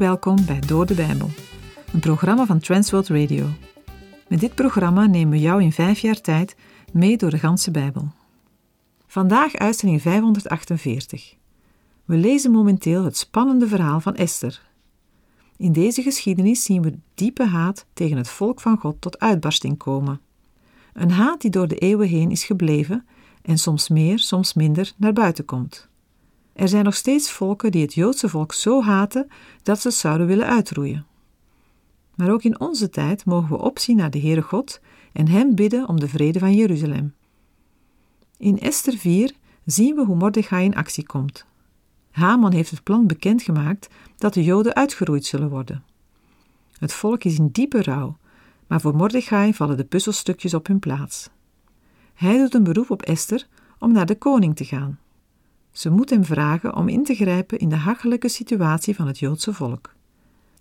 Welkom bij Door de Bijbel, een programma van Transworld Radio. Met dit programma nemen we jou in vijf jaar tijd mee door de ganse Bijbel. Vandaag uitzending 548. We lezen momenteel het spannende verhaal van Esther. In deze geschiedenis zien we diepe haat tegen het volk van God tot uitbarsting komen. Een haat die door de eeuwen heen is gebleven en soms meer, soms minder naar buiten komt. Er zijn nog steeds volken die het Joodse volk zo haten dat ze het zouden willen uitroeien. Maar ook in onze tijd mogen we opzien naar de Heere God en Hem bidden om de vrede van Jeruzalem. In Esther 4 zien we hoe Mordechai in actie komt. Haman heeft het plan bekendgemaakt dat de Joden uitgeroeid zullen worden. Het volk is in diepe rouw, maar voor Mordechai vallen de puzzelstukjes op hun plaats. Hij doet een beroep op Esther om naar de koning te gaan. Ze moet hem vragen om in te grijpen in de hachelijke situatie van het Joodse volk.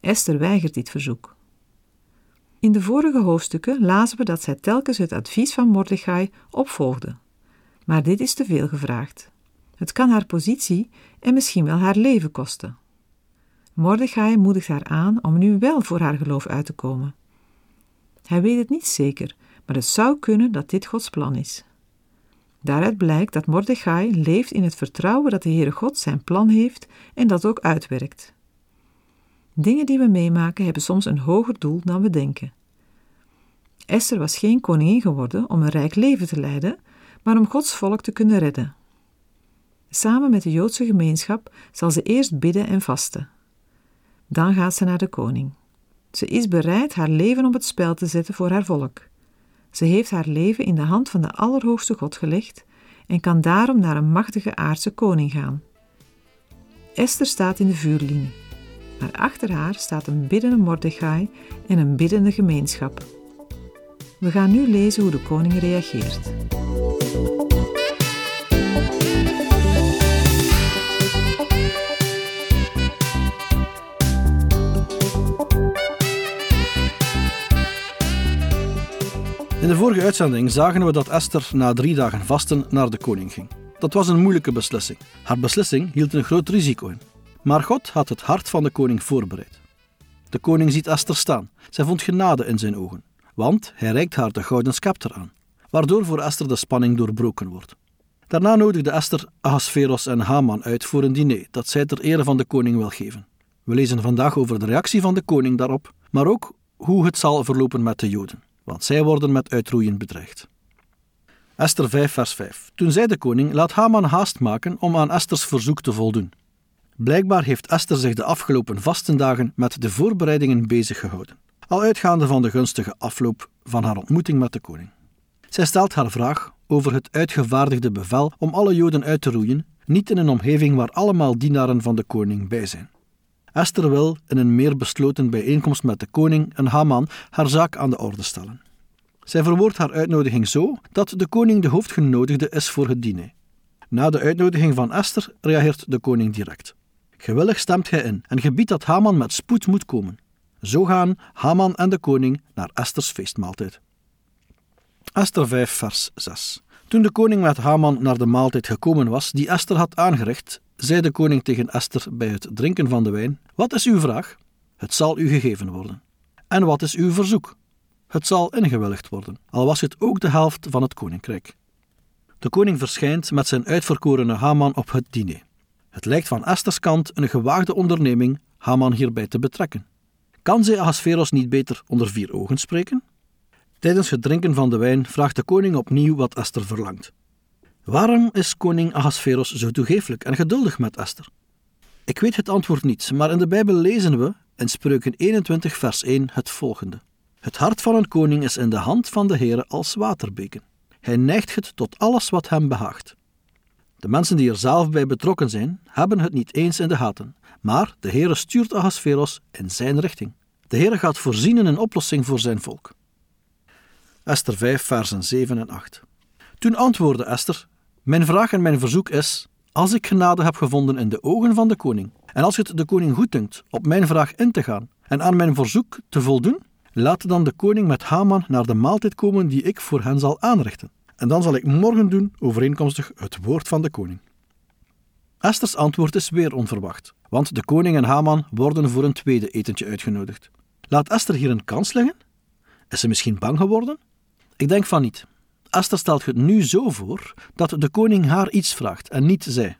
Esther weigert dit verzoek. In de vorige hoofdstukken lazen we dat zij telkens het advies van Mordechai opvolgde. Maar dit is te veel gevraagd. Het kan haar positie en misschien wel haar leven kosten. Mordechai moedigt haar aan om nu wel voor haar geloof uit te komen. Hij weet het niet zeker, maar het zou kunnen dat dit Gods plan is. Daaruit blijkt dat Mordechai leeft in het vertrouwen dat de Heere God zijn plan heeft en dat ook uitwerkt. Dingen die we meemaken hebben soms een hoger doel dan we denken. Esther was geen koningin geworden om een rijk leven te leiden, maar om Gods volk te kunnen redden. Samen met de Joodse gemeenschap zal ze eerst bidden en vasten. Dan gaat ze naar de koning. Ze is bereid haar leven op het spel te zetten voor haar volk. Ze heeft haar leven in de hand van de Allerhoogste God gelegd en kan daarom naar een machtige aardse koning gaan. Esther staat in de vuurlinie, maar achter haar staat een biddende Mordechai en een biddende gemeenschap. We gaan nu lezen hoe de koning reageert. In de vorige uitzending zagen we dat Esther na drie dagen vasten naar de koning ging. Dat was een moeilijke beslissing. Haar beslissing hield een groot risico in. Maar God had het hart van de koning voorbereid. De koning ziet Esther staan. Zij vond genade in zijn ogen, want hij reikt haar de gouden scepter aan, waardoor voor Esther de spanning doorbroken wordt. Daarna nodigde Esther Ahasveros en Haman uit voor een diner dat zij ter ere van de koning wil geven. We lezen vandaag over de reactie van de koning daarop, maar ook hoe het zal verlopen met de Joden want zij worden met uitroeien bedreigd. Esther 5, vers 5. Toen zei de koning: Laat Haman haast maken om aan Esters verzoek te voldoen. Blijkbaar heeft Esther zich de afgelopen vastendagen met de voorbereidingen bezig gehouden, al uitgaande van de gunstige afloop van haar ontmoeting met de koning. Zij stelt haar vraag over het uitgevaardigde bevel om alle Joden uit te roeien, niet in een omgeving waar allemaal dienaren van de koning bij zijn. Esther wil in een meer besloten bijeenkomst met de koning en Haman haar zaak aan de orde stellen. Zij verwoordt haar uitnodiging zo dat de koning de hoofdgenodigde is voor het diner. Na de uitnodiging van Esther reageert de koning direct. Gewillig stemt hij in en gebiedt dat Haman met spoed moet komen. Zo gaan Haman en de koning naar Esters feestmaaltijd. Esther 5, vers 6. Toen de koning met Haman naar de maaltijd gekomen was die Esther had aangericht, zei de koning tegen Esther bij het drinken van de wijn: Wat is uw vraag? Het zal u gegeven worden. En wat is uw verzoek? Het zal ingewilligd worden, al was het ook de helft van het koninkrijk. De koning verschijnt met zijn uitverkorene Haman op het diner. Het lijkt van Esters kant een gewaagde onderneming Haman hierbij te betrekken. Kan zij Ahasveros niet beter onder vier ogen spreken? Tijdens het drinken van de wijn vraagt de koning opnieuw wat Esther verlangt. Waarom is koning Ahasveros zo toegeeflijk en geduldig met Esther? Ik weet het antwoord niet, maar in de Bijbel lezen we in Spreuken 21 vers 1 het volgende. Het hart van een koning is in de hand van de Heere als waterbeken. Hij neigt het tot alles wat hem behaagt. De mensen die er zelf bij betrokken zijn, hebben het niet eens in de gaten, maar de Heere stuurt Ahasveros in zijn richting. De Heere gaat voorzien in een oplossing voor zijn volk. Esther 5 versen 7 en 8. Toen antwoordde Esther, mijn vraag en mijn verzoek is: als ik genade heb gevonden in de ogen van de koning, en als het de koning goeddunkt op mijn vraag in te gaan en aan mijn verzoek te voldoen, laat dan de koning met Haman naar de maaltijd komen die ik voor hen zal aanrichten. En dan zal ik morgen doen overeenkomstig het woord van de koning. Esther's antwoord is weer onverwacht, want de koning en Haman worden voor een tweede etentje uitgenodigd. Laat Esther hier een kans liggen? Is ze misschien bang geworden? Ik denk van niet. Esther stelt het nu zo voor dat de koning haar iets vraagt en niet zij.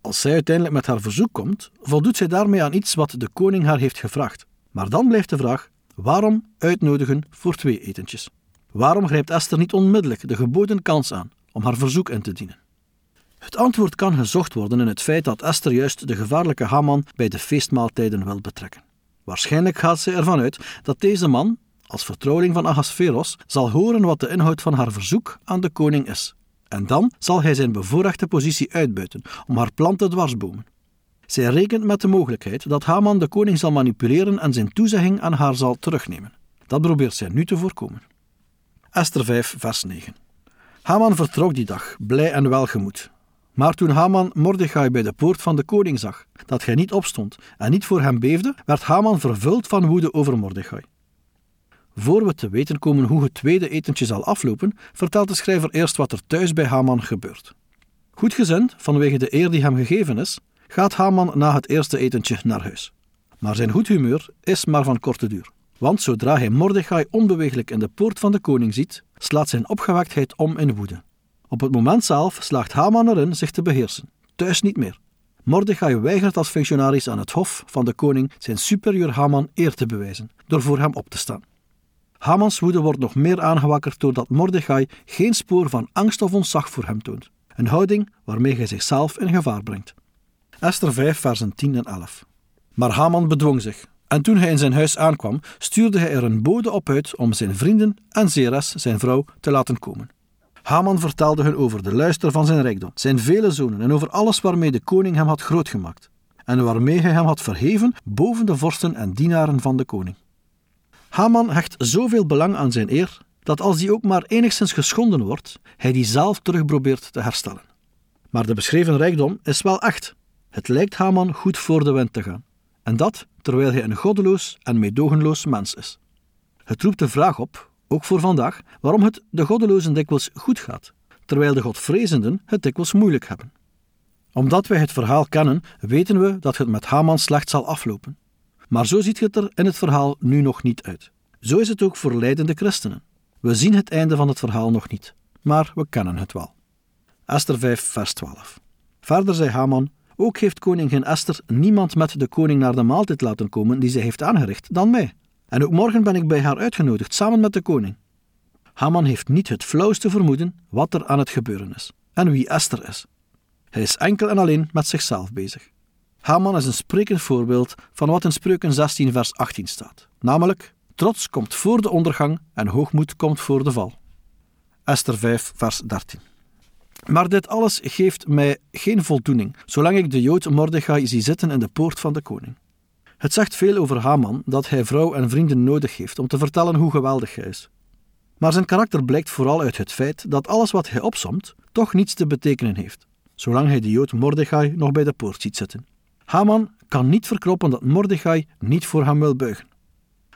Als zij uiteindelijk met haar verzoek komt, voldoet zij daarmee aan iets wat de koning haar heeft gevraagd. Maar dan blijft de vraag: waarom uitnodigen voor twee etentjes? Waarom grijpt Esther niet onmiddellijk de geboden kans aan om haar verzoek in te dienen? Het antwoord kan gezocht worden in het feit dat Esther juist de gevaarlijke Haman bij de feestmaaltijden wil betrekken. Waarschijnlijk gaat ze ervan uit dat deze man, als vertrouweling van Ahasveros, zal horen wat de inhoud van haar verzoek aan de koning is. En dan zal hij zijn bevoorrechte positie uitbuiten om haar plan te dwarsbomen. Zij rekent met de mogelijkheid dat Haman de koning zal manipuleren en zijn toezegging aan haar zal terugnemen. Dat probeert zij nu te voorkomen. Esther 5, vers 9. Haman vertrok die dag, blij en welgemoed. Maar toen Haman Mordechai bij de poort van de koning zag dat hij niet opstond en niet voor hem beefde, werd Haman vervuld van woede over Mordechai. Voor we te weten komen hoe het tweede etentje zal aflopen, vertelt de schrijver eerst wat er thuis bij Haman gebeurt. Goedgezind, vanwege de eer die hem gegeven is, gaat Haman na het eerste etentje naar huis. Maar zijn goed humeur is maar van korte duur. Want zodra hij Mordechai onbeweeglijk in de poort van de koning ziet, slaat zijn opgewektheid om in woede. Op het moment zelf slaagt Haman erin zich te beheersen. Thuis niet meer. Mordechai weigert als functionaris aan het hof van de koning zijn superieur Haman eer te bewijzen, door voor hem op te staan. Hamans woede wordt nog meer aangewakkerd doordat Mordechai geen spoor van angst of ontzag voor hem toont. Een houding waarmee hij zichzelf in gevaar brengt. Esther 5, versen 10 en 11. Maar Haman bedwong zich, en toen hij in zijn huis aankwam, stuurde hij er een bode op uit om zijn vrienden en Zeres, zijn vrouw, te laten komen. Haman vertelde hun over de luister van zijn rijkdom, zijn vele zonen en over alles waarmee de koning hem had grootgemaakt en waarmee hij hem had verheven boven de vorsten en dienaren van de koning. Haman hecht zoveel belang aan zijn eer dat als die ook maar enigszins geschonden wordt, hij die zelf terug probeert te herstellen. Maar de beschreven rijkdom is wel echt. Het lijkt Haman goed voor de wind te gaan. En dat terwijl hij een goddeloos en meedogenloos mens is. Het roept de vraag op, ook voor vandaag, waarom het de goddelozen dikwijls goed gaat, terwijl de godvrezenden het dikwijls moeilijk hebben. Omdat wij het verhaal kennen, weten we dat het met Haman slecht zal aflopen. Maar zo ziet het er in het verhaal nu nog niet uit. Zo is het ook voor leidende christenen. We zien het einde van het verhaal nog niet, maar we kennen het wel. Esther 5, vers 12. Verder zei Haman: Ook heeft koningin Esther niemand met de koning naar de maaltijd laten komen die zij heeft aangericht dan mij. En ook morgen ben ik bij haar uitgenodigd, samen met de koning. Haman heeft niet het flauwste vermoeden wat er aan het gebeuren is en wie Esther is. Hij is enkel en alleen met zichzelf bezig. Haman is een sprekend voorbeeld van wat in Spreuken 16, vers 18 staat. Namelijk, trots komt voor de ondergang en hoogmoed komt voor de val. Esther 5, vers 13. Maar dit alles geeft mij geen voldoening, zolang ik de Jood Mordechai zie zitten in de poort van de koning. Het zegt veel over Haman dat hij vrouw en vrienden nodig heeft om te vertellen hoe geweldig hij is. Maar zijn karakter blijkt vooral uit het feit dat alles wat hij opsomt toch niets te betekenen heeft, zolang hij de Jood Mordechai nog bij de poort ziet zitten. Haman kan niet verkroppen dat Mordechai niet voor hem wil buigen.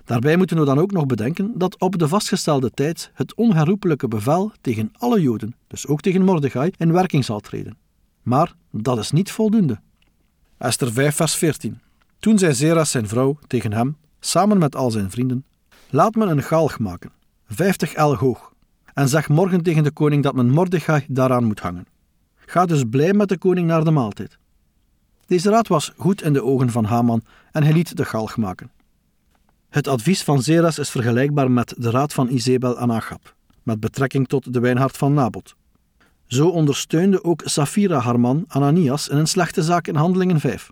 Daarbij moeten we dan ook nog bedenken dat op de vastgestelde tijd het onherroepelijke bevel tegen alle Joden, dus ook tegen Mordechai, in werking zal treden. Maar dat is niet voldoende. Esther 5, vers 14. Toen zei Zeras zijn vrouw tegen hem, samen met al zijn vrienden: Laat men een galg maken, vijftig el hoog, en zeg morgen tegen de koning dat men Mordechai daaraan moet hangen. Ga dus blij met de koning naar de maaltijd. Deze raad was goed in de ogen van Haman en hij liet de galg maken. Het advies van Zeras is vergelijkbaar met de raad van Izebel aan Achab, met betrekking tot de wijnhart van Nabot. Zo ondersteunde ook Safira haar man Ananias in een slechte zaak in Handelingen 5.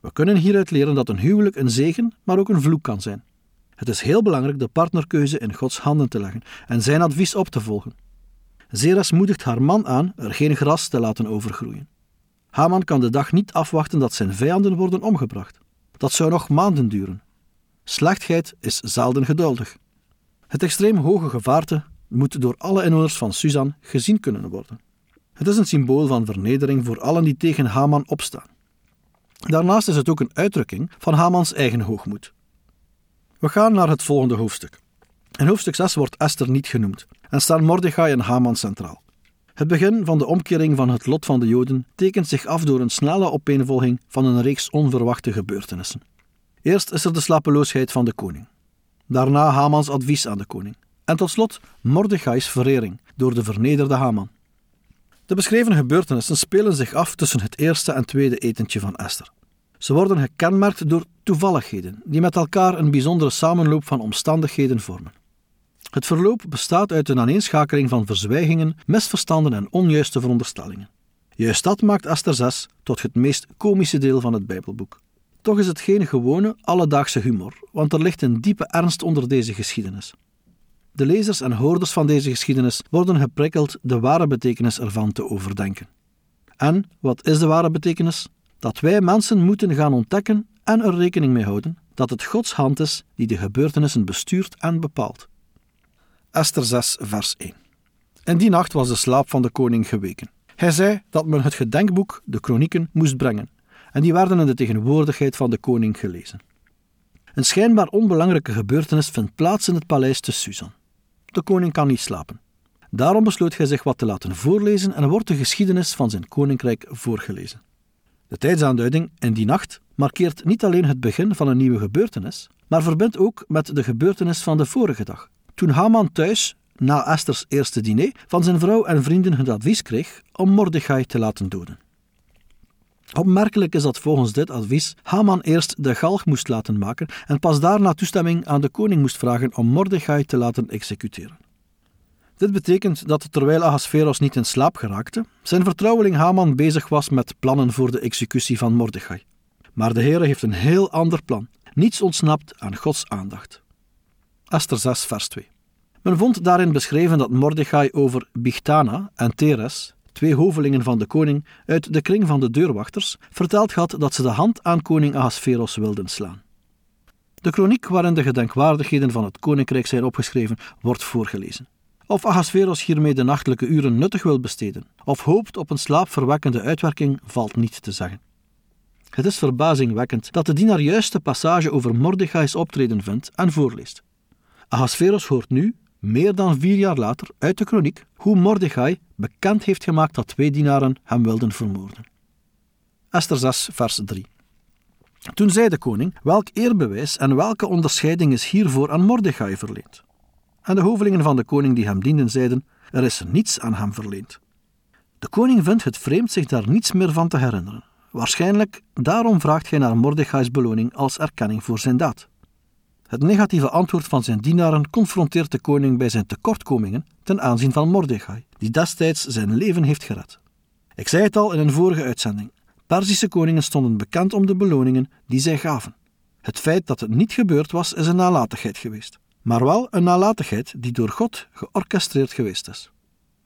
We kunnen hieruit leren dat een huwelijk een zegen, maar ook een vloek kan zijn. Het is heel belangrijk de partnerkeuze in Gods handen te leggen en zijn advies op te volgen. Zeras moedigt haar man aan er geen gras te laten overgroeien. Haman kan de dag niet afwachten dat zijn vijanden worden omgebracht. Dat zou nog maanden duren. Slechtheid is zelden geduldig. Het extreem hoge gevaarte moet door alle inwoners van Susan gezien kunnen worden. Het is een symbool van vernedering voor allen die tegen Haman opstaan. Daarnaast is het ook een uitdrukking van Hamans eigen hoogmoed. We gaan naar het volgende hoofdstuk. In hoofdstuk 6 wordt Esther niet genoemd en staan Mordechai en Haman centraal. Het begin van de omkering van het lot van de Joden tekent zich af door een snelle opeenvolging van een reeks onverwachte gebeurtenissen. Eerst is er de slapeloosheid van de koning. Daarna Hamans advies aan de koning. En tot slot Mordechai's verering door de vernederde Haman. De beschreven gebeurtenissen spelen zich af tussen het eerste en tweede etentje van Esther. Ze worden gekenmerkt door toevalligheden die met elkaar een bijzondere samenloop van omstandigheden vormen. Het verloop bestaat uit een aaneenschakeling van verzwijgingen, misverstanden en onjuiste veronderstellingen. Juist dat maakt Esther 6 tot het meest komische deel van het Bijbelboek. Toch is het geen gewone, alledaagse humor, want er ligt een diepe ernst onder deze geschiedenis. De lezers en hoorders van deze geschiedenis worden geprikkeld de ware betekenis ervan te overdenken. En wat is de ware betekenis? Dat wij mensen moeten gaan ontdekken en er rekening mee houden dat het Gods hand is die de gebeurtenissen bestuurt en bepaalt. Esther 6, vers 1. In die nacht was de slaap van de koning geweken. Hij zei dat men het gedenkboek, de kronieken, moest brengen, en die werden in de tegenwoordigheid van de koning gelezen. Een schijnbaar onbelangrijke gebeurtenis vindt plaats in het paleis te Susan. De koning kan niet slapen. Daarom besloot hij zich wat te laten voorlezen en wordt de geschiedenis van zijn koninkrijk voorgelezen. De tijdsaanduiding in die nacht markeert niet alleen het begin van een nieuwe gebeurtenis, maar verbindt ook met de gebeurtenis van de vorige dag, toen Haman thuis, na Esther's eerste diner, van zijn vrouw en vrienden het advies kreeg om Mordechai te laten doden. Opmerkelijk is dat volgens dit advies Haman eerst de galg moest laten maken en pas daarna toestemming aan de koning moest vragen om Mordechai te laten executeren. Dit betekent dat terwijl Ahasveros niet in slaap geraakte, zijn vertrouweling Haman bezig was met plannen voor de executie van Mordechai. Maar de Heer heeft een heel ander plan. Niets ontsnapt aan Gods aandacht. Esther 6, vers 2. Men vond daarin beschreven dat Mordechai over Bigtana en Teres, twee hovelingen van de koning uit de kring van de deurwachters, verteld had dat ze de hand aan koning Ahasveros wilden slaan. De kroniek waarin de gedenkwaardigheden van het koninkrijk zijn opgeschreven, wordt voorgelezen. Of Ahasveros hiermee de nachtelijke uren nuttig wil besteden, of hoopt op een slaapverwekkende uitwerking, valt niet te zeggen. Het is verbazingwekkend dat de dienaar juist de passage over Mordechai's optreden vindt en voorleest. Ahasveros hoort nu, meer dan vier jaar later, uit de kroniek hoe Mordechai bekend heeft gemaakt dat twee dienaren hem wilden vermoorden. Esther 6, vers 3. Toen zei de koning: Welk eerbewijs en welke onderscheiding is hiervoor aan Mordechai verleend? En de hovelingen van de koning die hem dienden zeiden: Er is niets aan hem verleend. De koning vindt het vreemd zich daar niets meer van te herinneren. Waarschijnlijk daarom vraagt hij naar Mordechai's beloning als erkenning voor zijn daad. Het negatieve antwoord van zijn dienaren confronteert de koning bij zijn tekortkomingen ten aanzien van Mordechai, die destijds zijn leven heeft gered. Ik zei het al in een vorige uitzending: Perzische koningen stonden bekend om de beloningen die zij gaven. Het feit dat het niet gebeurd was, is een nalatigheid geweest, maar wel een nalatigheid die door God georchestreerd geweest is.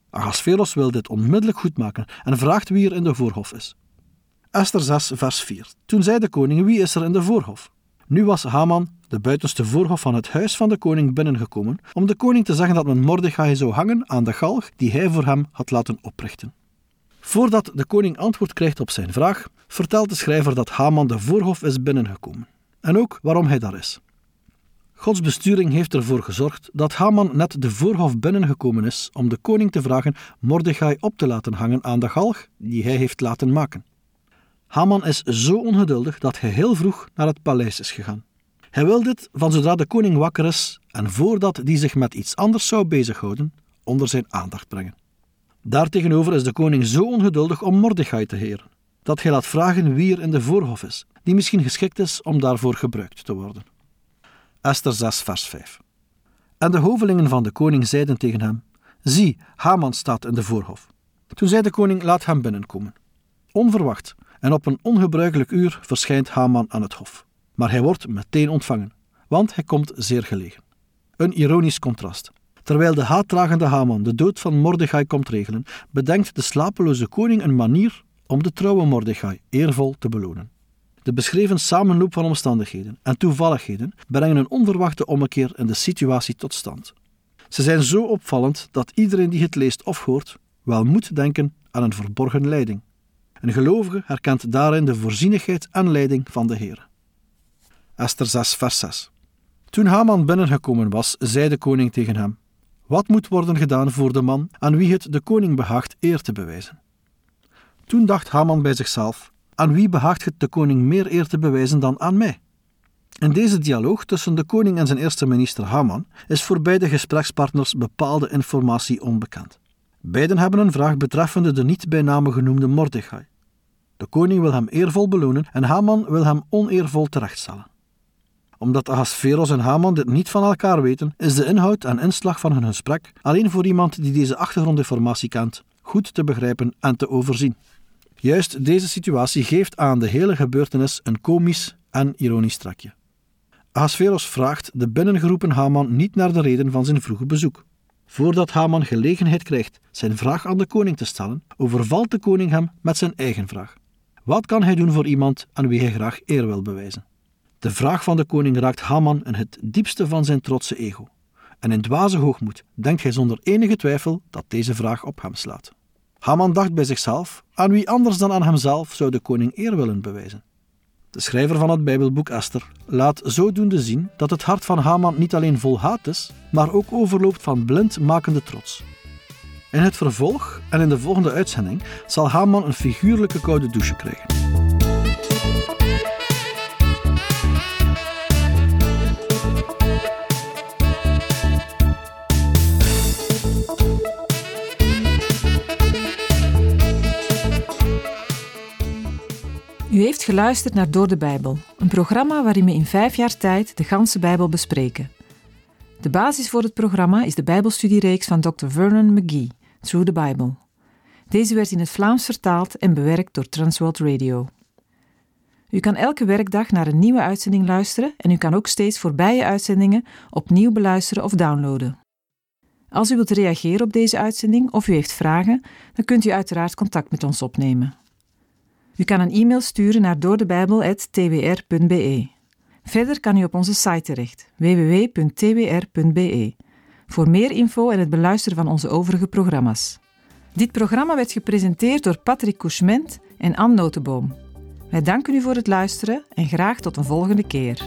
Ahasveros wil dit onmiddellijk goedmaken en vraagt wie er in de voorhof is. Esther 6, vers 4. Toen zei de koning: Wie is er in de voorhof? Nu was Haman, de buitenste voorhof van het huis van de koning, binnengekomen om de koning te zeggen dat men Mordechai zou hangen aan de galg die hij voor hem had laten oprichten. Voordat de koning antwoord krijgt op zijn vraag, vertelt de schrijver dat Haman de voorhof is binnengekomen en ook waarom hij daar is. Gods besturing heeft ervoor gezorgd dat Haman net de voorhof binnengekomen is om de koning te vragen Mordechai op te laten hangen aan de galg die hij heeft laten maken. Haman is zo ongeduldig dat hij heel vroeg naar het paleis is gegaan. Hij wil dit van zodra de koning wakker is en voordat die zich met iets anders zou bezighouden, onder zijn aandacht brengen. Daartegenover is de koning zo ongeduldig om Mordechai te heren, dat hij laat vragen wie er in de voorhof is, die misschien geschikt is om daarvoor gebruikt te worden. Esther 6, vers 5. En de hovelingen van de koning zeiden tegen hem: Zie, Haman staat in de voorhof. Toen zei de koning: Laat hem binnenkomen. Onverwacht en op een ongebruikelijk uur verschijnt Haman aan het hof. Maar hij wordt meteen ontvangen, want hij komt zeer gelegen. Een ironisch contrast. Terwijl de haatdragende Haman de dood van Mordechai komt regelen, bedenkt de slapeloze koning een manier om de trouwe Mordechai eervol te belonen. De beschreven samenloop van omstandigheden en toevalligheden brengen een onverwachte ommekeer in de situatie tot stand. Ze zijn zo opvallend dat iedereen die het leest of hoort wel moet denken aan een verborgen leiding. Een gelovige herkent daarin de voorzienigheid en leiding van de Heer. Esther 6, vers 6. Toen Haman binnengekomen was, zei de koning tegen hem: wat moet worden gedaan voor de man aan wie het de koning behaagt eer te bewijzen. Toen dacht Haman bij zichzelf: Aan wie behaagt het de koning meer eer te bewijzen dan aan mij? In deze dialoog tussen de koning en zijn eerste minister Haman is voor beide gesprekspartners bepaalde informatie onbekend. Beiden hebben een vraag betreffende de niet bij name genoemde Mordechai. De koning wil hem eervol belonen en Haman wil hem oneervol terechtstellen. Omdat Ahasveros en Haman dit niet van elkaar weten, is de inhoud en inslag van hun gesprek alleen voor iemand die deze achtergrondinformatie kent goed te begrijpen en te overzien. Juist deze situatie geeft aan de hele gebeurtenis een komisch en ironisch trekje. Ahasveros vraagt de binnengeroepen Haman niet naar de reden van zijn vroege bezoek. Voordat Haman gelegenheid krijgt zijn vraag aan de koning te stellen, overvalt de koning hem met zijn eigen vraag. Wat kan hij doen voor iemand aan wie hij graag eer wil bewijzen? De vraag van de koning raakt Haman in het diepste van zijn trotse ego. En in dwaze hoogmoed denkt hij zonder enige twijfel dat deze vraag op hem slaat. Haman dacht bij zichzelf: aan wie anders dan aan hemzelf zou de koning eer willen bewijzen? De schrijver van het Bijbelboek Esther laat zodoende zien dat het hart van Haman niet alleen vol haat is, maar ook overloopt van blindmakende trots. In het vervolg en in de volgende uitzending zal Haman een figuurlijke koude douche krijgen. U heeft geluisterd naar Door de Bijbel, een programma waarin we in vijf jaar tijd de ganse Bijbel bespreken. De basis voor het programma is de Bijbelstudiereeks van Dr. Vernon McGee, Through the Bible. Deze werd in het Vlaams vertaald en bewerkt door Transworld Radio. U kan elke werkdag naar een nieuwe uitzending luisteren en u kan ook steeds voorbije uitzendingen opnieuw beluisteren of downloaden. Als u wilt reageren op deze uitzending of u heeft vragen, dan kunt u uiteraard contact met ons opnemen. U kan een e-mail sturen naar doordebijbel.twr.be. Verder kan u op onze site terecht, www.twr.be, voor meer info en het beluisteren van onze overige programma's. Dit programma werd gepresenteerd door Patrick Couchement en Anne Notenboom. Wij danken u voor het luisteren en graag tot een volgende keer.